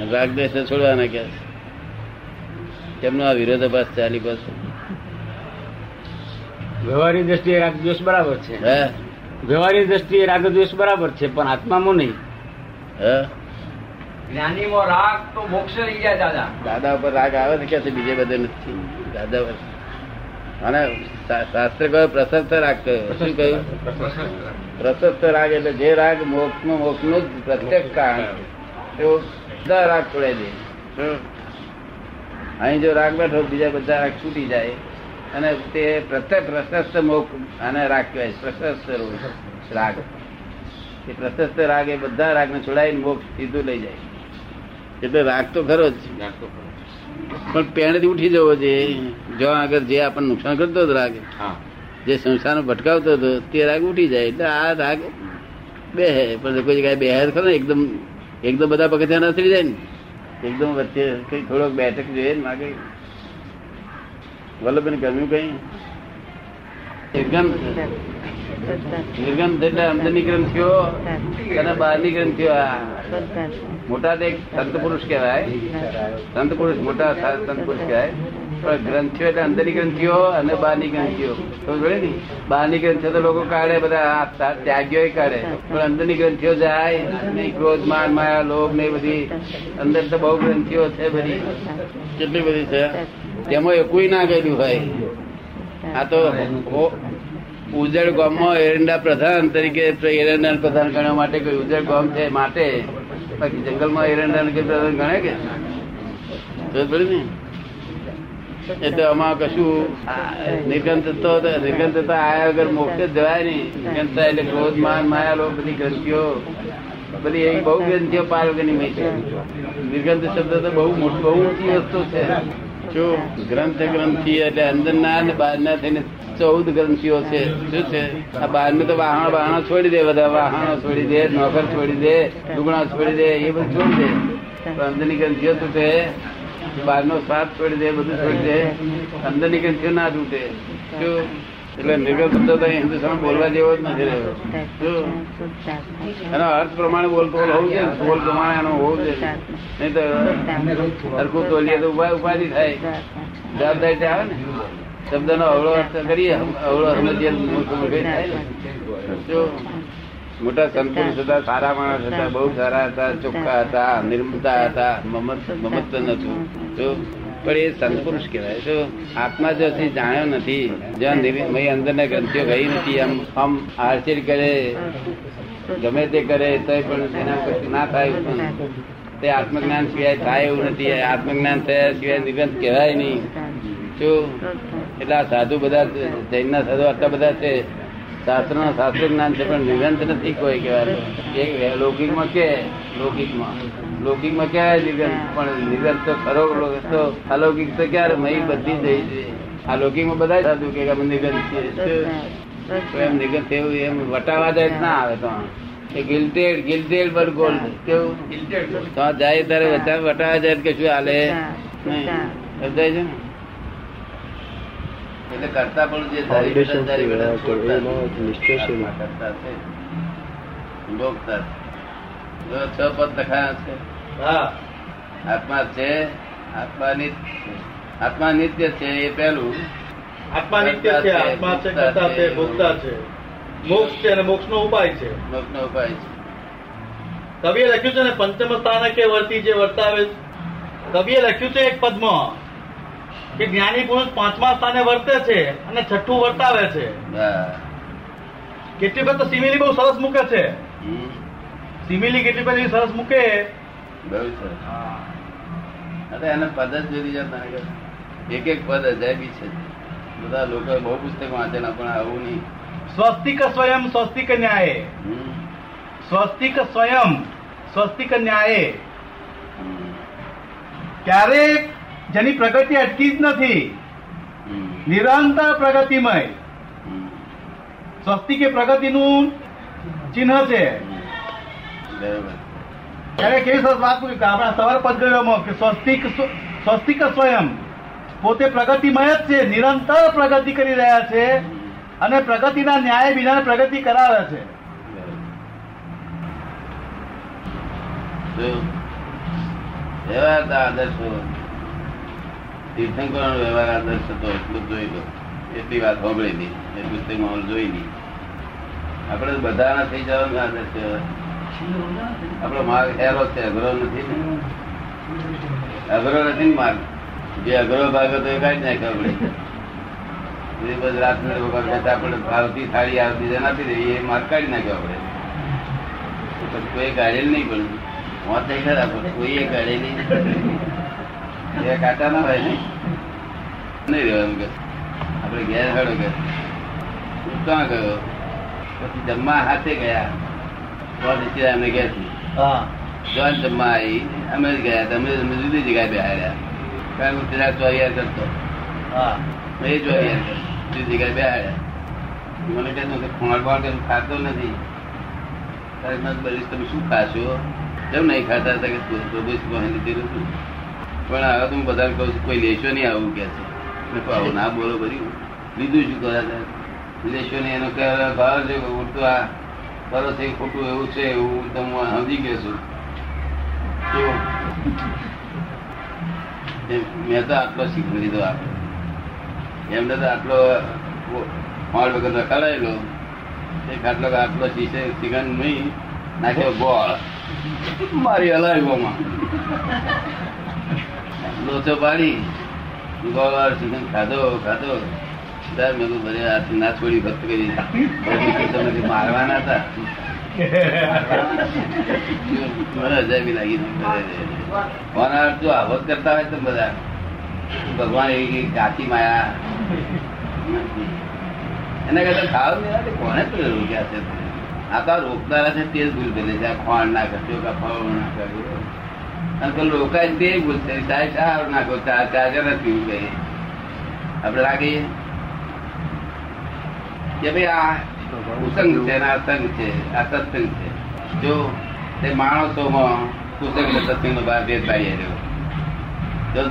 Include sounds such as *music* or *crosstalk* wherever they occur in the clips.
રાગ દ્વેષ છોડવાના કે કેમનો આ વિરોધાભાસ ચાલી પાછું વ્યવહારની દ્રષ્ટિએ રાગ દ્વેષ બરાબર છે. હે? દ્રષ્ટિએ રાગ દ્વેષ બરાબર છે પણ આત્મામાં નહીં. હે? જ્ઞાનીમાં રાગ તો મોક્ષ લઈ જાય દાદા. દાદા ઉપર રાગ આવે છે કે બીજે બધે નથી? દાદા પર અને શાસ્ત્ર પ્રશસ્ત રાગ શું કહ્યું પ્રશસ્ત રાગ. એટલે જે રાગ મોક્ષનું મોક્ષનું પ્રત્યક્ષ કારણ. એવો બધા રાગ છોડાઈ દે અહીં જો રાગ બેઠો બીજા બધા રાગ છૂટી જાય. અને તે પ્રત્યેક પ્રશસ્ત મોક આને રાગ કહેવાય પ્રશસ્ત રાગ એ પ્રશસ્ત રાગ એ બધા રાગને છોડાવીને મોક્ષ સીધું લઈ જાય. એટલે રાગ તો ખરો જ. પણ પેણથી ઉઠી જવો જોઈએ જો આગળ જે આપણને નુકસાન કરતો હતો રાગ હા. જે સંસારનો ભટકાવતો હતો તે રાગ ઉઠી જાય. એટલે આ રાગ બે પણ કોઈ જગ્યાએ બે ખરો ને એકદમ એકદમ બધા પગથિયા નસરી જાય ને. એકદમ વચ્ચે કઈ થોડોક બેઠક જોઈએ ને માગે વલ્લભબેન ગમ્યું કઈ? નિર્ગમ નિર્ગમ એટલે નિગ્રમ થયો અને બહારની થયો આ મોટા તો એક સંત પુરુષ કહેવાય. સંત પુરુષ મોટા સંત પુરુષ કહેવાય. પણ ગ્રંથિઓ એટલે અંદરની ગ્રંથિઓ અને બહારની ગ્રંથિઓ. જોડે ને? બહારની ગ્રંથિઓ તો લોકો કાઢે, બધા ત્યાગીઓ કાઢે. પણ અંદરની ગ્રંથિઓ જાય, નહીં ક્રોધ, માન, માયા, લોભ ને બધી અંદર તો બહુ ગ્રંથિઓ છે બધી. કેટલી બધી છે? તેમાં એકુય ના ગયેલું હોય. આ તો ઉજળ ગામમાં એરંડા પ્રધાન તરીકે એરંડા પ્રધાન ગણવા માટે કોઈ ઉજળ ગામ છે માટે? બાકી જંગલમાં એરંડા પ્રધાન ગણે કે? ખબર ને? એટલે આમાં કશું આ નિર્ગંધ તો નિર્ગંધ તો આયા વગર મોક્ષ જવાય નહીં. નિર્ગંધ એટલે ક્રોધ, માન, માયા લો બધી ગ્રંથિઓ. બધી એવી બહુ ગ્રંથિઓ પાર વગરની મહી છે. નિર્ગંધ શબ્દ તો બહુ મોટી બહુ ઊંચી વસ્તુ છે. જો ગ્રંથ ગ્રંથિ એટલે અંદરના બહાર ના થઈને ચૌદ ગ્રંથિઓ છે. શું છે? આ બહારનું તો વાહણ વાહણો છોડી દે, બધા વાહણો છોડી દે, નોકર છોડી દે દુગણા છોડી દે, એ બધું છોડી દે. પણ અંદરની ગ્રંથિઓ તૂટે બહારનો સ્વાદ છોડી દે, બધું છોડી દે, અંદરની કંઈ ના તૂટે. એટલે નિર્ગત શબ્દ તો હિન્દુસ્તાન બોલવા જેવો જ નથી રહ્યો. એનો અર્થ પ્રમાણે બોલતો હોવું છે બોલ પ્રમાણે એનો હોવું છે નહીં તો સરખું તોલીએ તો ઊભા ઉપાધિ થાય. જવાબદારી આવે ને. શબ્દ નો અવળો અર્થ કરીએ અવળો સમજીએ થાય મોટા સંત હતા સારા માણસ હતા બહુ સારા હતા ચોખ્ખા હતા નિર્મતા હતા મમત નતું જો પણ એ સંતપુરુષ કહેવાય. તો આત્મા જો જાણ્યો નથી જ્યાં અંદરના ગ્રંથિઓ ગઈ નથી આમ આમ આરચેર કરે ગમે તે કરે તો પણ એના કશું ના થાય પણ તે આત્મજ્ઞાન સિવાય થાય એવું નથી. આત્મજ્ઞાન થયા સિવાય નિગંત કહેવાય નહીં. શું એટલે સાધુ બધા જૈનના સાધુ આટલા બધા છે શાસ્ત્ર નો શાસ્ત્ર જ્ઞાન છે પણ નિગંત નથી કોઈ કહેવાય એક લૌકિકમાં કે લોકિકમાં કહેવાય નિગંત પણ નિગંત તો ખરો તો અલૌકિક તો ક્યારે? મહી બધી જઈ છે. આ લૌકિકમાં બધા જ સાધુ કે અમે નિગંત છીએ. તો એમ નિગંત એવું એમ વટાવા જાય ના આવે તો. એ ગિલ્ટેડ ગિલ્ટેડ પર ગોલ્ડ કેવું? તો જાય ત્યારે વટાવા જાય કે શું હાલે? નહીં. સમજાય છે ને? એટલે કરતા પણ જે છે, કરતા. ભોગતા પદ લખાયા છે. આત્મા છે આત્મા નિત્ય છે. આત્મા નિત્ય છે એ પહેલું. આત્મા નિત્ય છે આત્મા છે કરતા છે ભોગતા છે. મોક્ષ છે અને મોક્ષ નો ઉપાય છે. મોક્ષ નો ઉપાય છે. કવિએ લખ્યું છે ને પંચમ સ્થાનકે કે વર્તી જે વર્તાવે કવિએ લખ્યું છે એક પદમાં કે જ્ઞાની પુરુષ પાંચમા સ્થાને વર્તે છે અને છઠ્ઠું વર્તાવે છે. કેટલી તો સિમિલી બહુ સરસ મૂકે છે. સિમિલી કેટલી બધી સરસ મૂકે? બહુ સરસ. અરે એના પદ જ જોઈ જાય એક એક પદ અજાયબી છે. બધા લોકો બહુ પુસ્તક વાંચેલા પણ આવું નહીં. સ્વસ્તિક સ્વયં સ્વસ્તિક ન્યાય. સ્વસ્તિક સ્વયં સ્વસ્તિક ન્યાય. હમ. જેની પ્રગતિ અટકી જ નથી. નિરંતર પ્રગતિમય. સ્વસ્તિક એ પ્રગતિનું ચિહ્ન છે. ત્યારે કેવી સરસ વાત કે આપણા સવાર પદગયોમાં કે સ્વસ્તિક સ્વ- સ્વસ્તિક સ્વયં. પોતે પ્રગતિમય જ છે નિરંતર પ્રગતિ કરી રહ્યા છે અને પ્રગતિના ન્યાય બીજાને પ્રગતિ કરાવે છે. એવા હતા આદર્શો તીર્થંકર વ્યવહાર આદર્શ હતો એટલું જોઈ લો. એટલી વાત સાંભળેલી એ પુસ્તકમાં જોઈ નહીં આપણે બધાના થઈ જવાનું આદર્શ વ્યવહાર આપણો માર્ગ હેરો છે, અઘરો નથી ને? અઘરો નથી ને માર્ગ? જે અઘરો ભાગ હતો એ કાઢી નાખ્યો આપણે બધી રાતના કરતા આપણે ભાવતી થાળી આવતી જે આપી દઈએ, એ માર્ગ કાઢી નાખ્યો આપણે પછી કોઈ કાઢેલ નહીં પણ મોત થઈ ખરા પણ કોઈ એ કાઢેલી એ કાંટા ના હોય ને? નહીં રહેવાનું કે. આપણે ઘેર હડો કે. ક્યાં ગયો? પછી જમવા હાથે ગયા. તો નીચે છીએ હા. જોન જમવા આવી અમે જ ગયા હતા. અમે જુદી જગ્યાએ બેહાડ્યા. કારણ કે પેલા ચોરિયાર કરતો હા. એ ચોરિયાર કરતો જુદી જગ્યાએ બેહાડ્યા. મને કહેતું કે ખોણ બોણ કે ખાતો નથી. તારે મેં બોલીશ તમે શું ખાશો? કેમ નહીં ખાતા હતા કે પ્રભુ શું લીધેલું હતું પણ હવે હું બધાને કહું છું, કોઈ લેશો નહીં આવું કે છે. આવું ના બોલો બધી. લીધું શું છે? લેશો નહીં, એનો કહેવાનો ભાવ છે ઉડતો આ કરો છે ખોટું એવું છે, એવું તો હું સમજી ગયો છું. મેં તો આટલો શીખી લીધો આપણે. એમને તો આટલો માળ વગર રખાડાયેલો. એક આટલો આટલો શીશે શીખણ નહીં. નાખ્યો ગોળ. મારી હલાવ્યોમાં લોચો પાડી ગોળ શીખણ ખાધો ખાધો. ત્યારે મેં કીધું ભલે કરતા હોય તો બધા. ભગવાન એવી કાચી માયા. એના કરતા ખાવ નહીં કોને રોક્યા છે? આ તો રોકનારા છે તે જ ભૂલ કરે છે ખોણ ના કરજો કે ફળ ના કરજો. અને પેલું રોકાય કે ભાઈ આ કુસંગ છે આ સંગ છે જો તે માણસોમાં કુસંગ ને સત્સંગ નો ભેદ પાડી રહ્યો. જો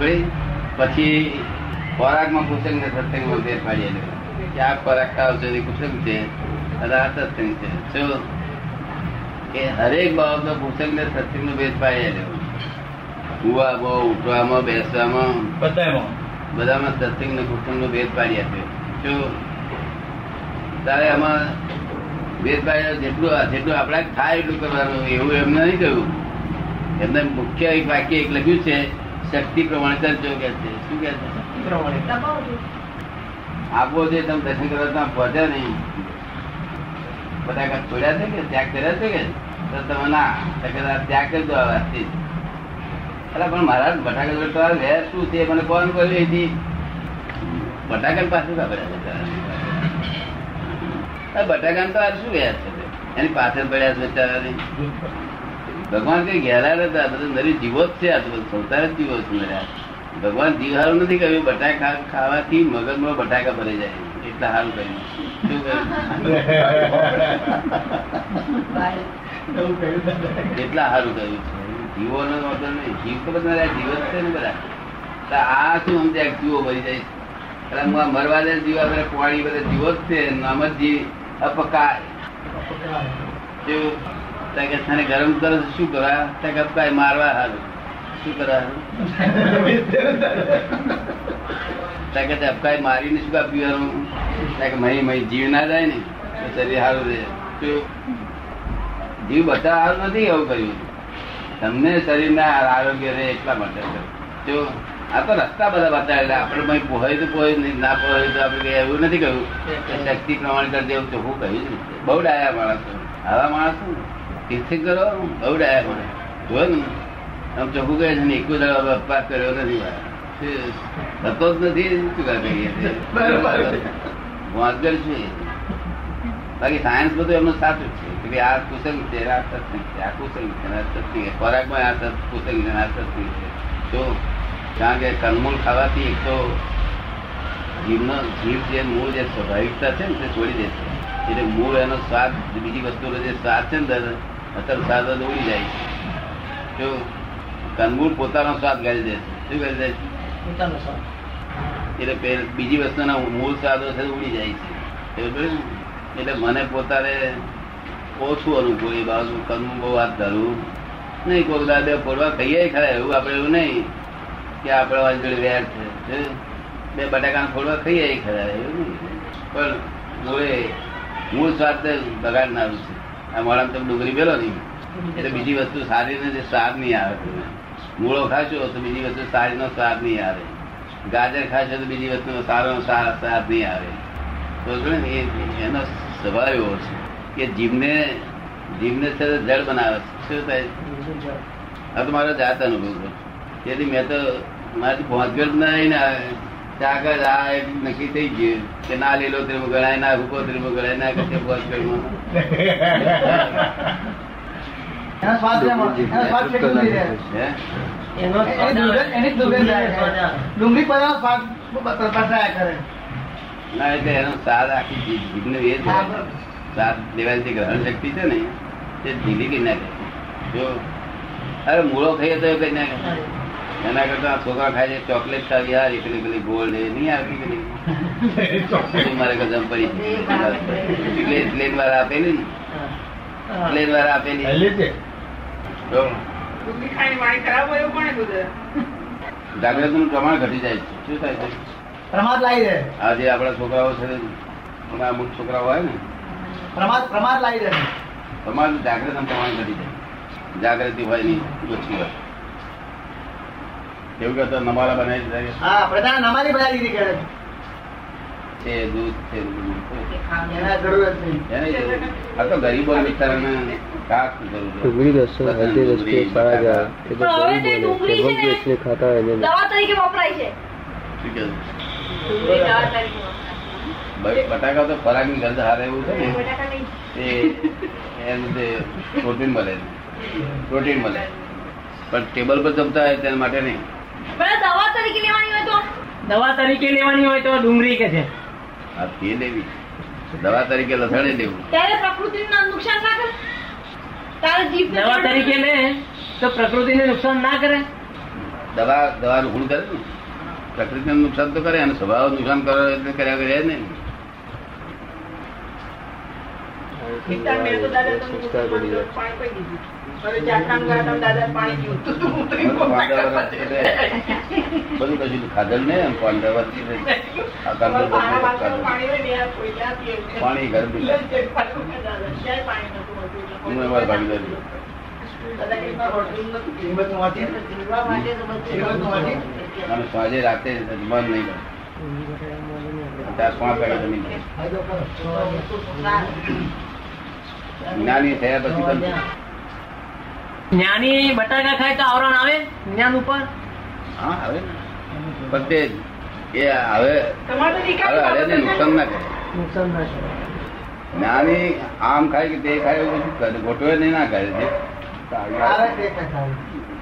પછી ખોરાકમાં કુસંગ ને સત્સંગ નો ભેદ પાડી રહ્યો. કે આ ખોરાક ખાવ છો કુસંગ છે, અને આ સત્સંગ છે. શું કે હરેક બાબતનો કુસંગ ને સત્સંગ નો ભેદ પાડી રહ્યો. ઉવામાં ઉઠવામાં બેસવામાં. બધામાં. બધામાં સત્સંગ ને કુસંગ નો ભેદ પાડી આપ્યો જો તારે આમાં ભેદ પાડ્યો જેટલું જેટલું આપણે થાય એટલું કરવાનું એવું એમને નહીં કહ્યું. એમને મુખ્ય એક વાક્ય એક લખ્યું છે શક્તિ પ્રમાણે કરજો કે છે. શું કે છે? આપો જે તમે દર્શન કરવા ત્યાં પહોંચ્યા નહીં. બટાકા છોડ્યા છે કે? ત્યાગ કર્યા છે કે? તો તમે ના ત્યાગ કરી દો આ વાતથી. અલા પણ મારા બટાકા તો વેર શું છે? મને કોણ કહ્યું એથી. બટાકા પાછું ખબર બટાકા તો આ શું વેર છે? એની પાછળ પડ્યા છે બિચારાની. ભગવાન કઈ ઘેરા હતા બધા નરી જીવો જ છે આ બધું સંસાર જ જીવો છે નર્યા. ભગવાન જીવ હારું નથી કહ્યું બટાકા ખાવાથી મગજમાં બટાકા ભરી જાય. એટલા સારું કહ્યું શું કહ્યું *laughs* એટલા સારું કહ્યું છે. જીવો નો વાંધો નહીં જીવ તો બધા જીવ છે ને બધા. આ શું સમજ્યા જીવો ભરી જાય એટલે મરવા દે જીવા બધા પાણી બધા જીવો જ છે, નામ જ જીવ. અપકાય કે ગરમ કરો શું કરવા? ત્યાં અપકાય મારવા હાલ શું કરવાનું ત્યાં કે અપકાય મારીને શું કા પીવાનું ત્યાં કે મહી મહી જીવ ના જાય ને શરીર સારું રહે. જીવ બધા હાલ નથી એવું કર્યું. તમને શરીરના આરોગ્ય રહે એટલા માટે. જો આ તો રસ્તા બધા બતાવેલા આપણે પોહાય તો પોહાય નહીં ના પોહાય તો આપણે એવું નથી કહ્યું. કે શક્તિ પ્રમાણે કરજે એવું ચોખ્ખું કહ્યું બહુ ડાયા માણસો. આવા માણસો તીર્થંકરો બહુ ડાયા માણસ જો ને. આમ ચોખ્ખું કહે છે ને એક દાડો અપવાસ કર્યો નથી. થતો જ નથી શું કહીએ? વાંચગર છે. બાકી સાયન્સ બધું એમનું સાચું છે. કે આ કુસંગ છે આ સત્સંગ છે આ કુસંગ છે આ સત્સંગ ખોરાકમાં આ સત- કુસંગ છે આ સત્સંગ છે. તો કારણ કે કંદમૂળ ખાવાથી એક તો જીવનો જીવ જે મૂળ જે સ્વાભાવિકતા છે ને તે છોડી દે છે. એટલે મૂળ એનો સ્વાદ બીજી વસ્તુનો જે સ્વાદ છે ને અસર સ્વાદ ઉડી જાય છે. જો કંદમૂળ પોતાનો સ્વાદ ગાળી દે છે. શું ગાળી દે છે? એટલે પેલ- બીજી વસ્તુના મૂળ સ્વાદો છે ઉડી જાય છે. એટલે મને પોતાને ઓછું અનુકૂળ એ બાજુ કરવું બહુ વાત ધરું નહીં કોઈ દાદા ફોડવા કહીએ ખરા, એવું આપણે એવું નહીં કે આપણે વાંચ જોડે વેર છે? બે બટાકા ફોડવા ખાઈએ ખરા, એવું નહીં. પણ જોડે મૂળ સ્વાદ બગાડનારું છે. આ મોડામાં તમે ડુંગળી પેલો નહીં. એટલે બીજી વસ્તુ સારી ને જે સ્વાદ નહીં આવે તમને મૂળો ખાશો તો બીજી વસ્તુ સારી નો સ્વાદ નહીં આવે. ગાજર ખાશો તો બીજી વસ્તુ સારો સ્વાદ નહીં આવે. તો એનો સ્વભાવ એવો છે. કે જીભને જીભને છે તે બનાવે શું થાય? આ તો મારો જાત અનુભવ છે. તેથી મેં તો મારાથી પહોંચગઢ નહીં ને આગળ આ નક્કી થઈ ગયું કે ના લીલો ત્રીમ ગણાય ના હુકો ત્રીમ ગણાય ના કશે કરે. ના એટલે એનો સ્વાદ આખી જીભ- જીભને એ જ લેવાની જે ગ્રહણ શક્તિ છે ને તે ઢીલી કરી નાખે જો અરે મૂળો ખાઈએ તો કઈ કરી નાખે એના કરતા છોકરા ખાય છે ચોકલેટ ખાવી યાર એકલી પેલી ગોળ એ નહીં આવતી કે નહીં? પછી મારે કદમ પડી પ્લેન પ્લેન વાળા આપેલી ને? પ્લેન વાળા આપેલી. જો. જાગૃતનું પ્રમાણ ઘટી જાય છે. શું થાય છે? પ્રમાદ લાવી દે આ જે આપણા છોકરાઓ છે અમુક છોકરાઓ હોય ને પ્રમાદ પ્રમાદ લાવી દે પ્રમાદ જાગૃત પ્રમાણ કરી દે. જાગૃતિ હોય નહીં ઓછી હોય કેવું કહેતો નમાલા બનાવી દીધા હા પ્રધાન નમાલી બનાવી દીધી કરે છે દૂધ છે. આ તો ગરીબો બિચારાને કાક જરૂર છે. સારા ગયા એ તો પણ હવે ગરીબોને તે ડુંગળી છે ભગવાન ને- દેશને ખાતા હોય એને. દવા તરીકે વપરાય છે. બટાકા તો ખોરાકની ગંધ હારે એવું છે ને એ એનું તે પ્રોટીન મળે પ્રોટીન મળે. પણ ટેબલ પર જમતા હોય તેના માટે નહીં. દવા તરીકે લેવાની હોય તો? દવા તરીકે લેવાની હોય તો ડુંગળી કે છે? આ તે લેવી. દવા તરીકે લસણે લેવું. ત્યારે પ્રકૃતિને નુકસાન ના કરે? તારે જીભ દવા તરીકે લે તો પ્રકૃતિને નુકસાન ના કરે? દવા દવાનું ગુણ કરે ને. પ્રકૃતિને નુકસાન તો કરે અને સ્વભાવ નુકસાન કરે એટલે કર્યા કરે ને સંસ્કાર બની જાય પાંડવ એટલે બધું કશું ખાધલ ને. પાંડવ. પાણી ગરમ હું એમાં સાંજે રાતે મન નહીં ત્યાં પાંચ વાગે જમી લે. જ્ઞાની થયા પછી પણ જ્ઞાની બટાકા ખાય તો આવરણ આવે? જ્ઞાન ઉપર? હા આવે ને. પણ તે એ હવે હવે નુકસાન ના કરે. નુકસાન ના કરે. જ્ઞાની આમ ખાય કે તે ખાય એવું બધું ગોઠવે નહીં ના કરે છે આવે તે કથા.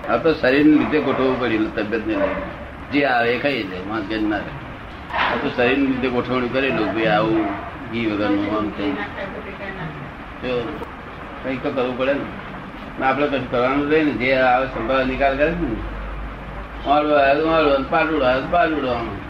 આ તો શરીર લીધે ગોઠવવું પડ્યું તબિયત ને લઈને. જે આવે એ ખાઈ જાય વાંક જ ના રહે તો શરીર લીધે ગોઠવણું કરેલું ભાઈ આવું ઘી વગરનું આમ થઈ જો કંઈક તો કરવું પડે ને. આપણે કશું કરવાનું રહે ને. જે આવે સંભાળ નિકાલ કરે ને. મારું આવ્યું મારું પાડું આવ્યું આમ.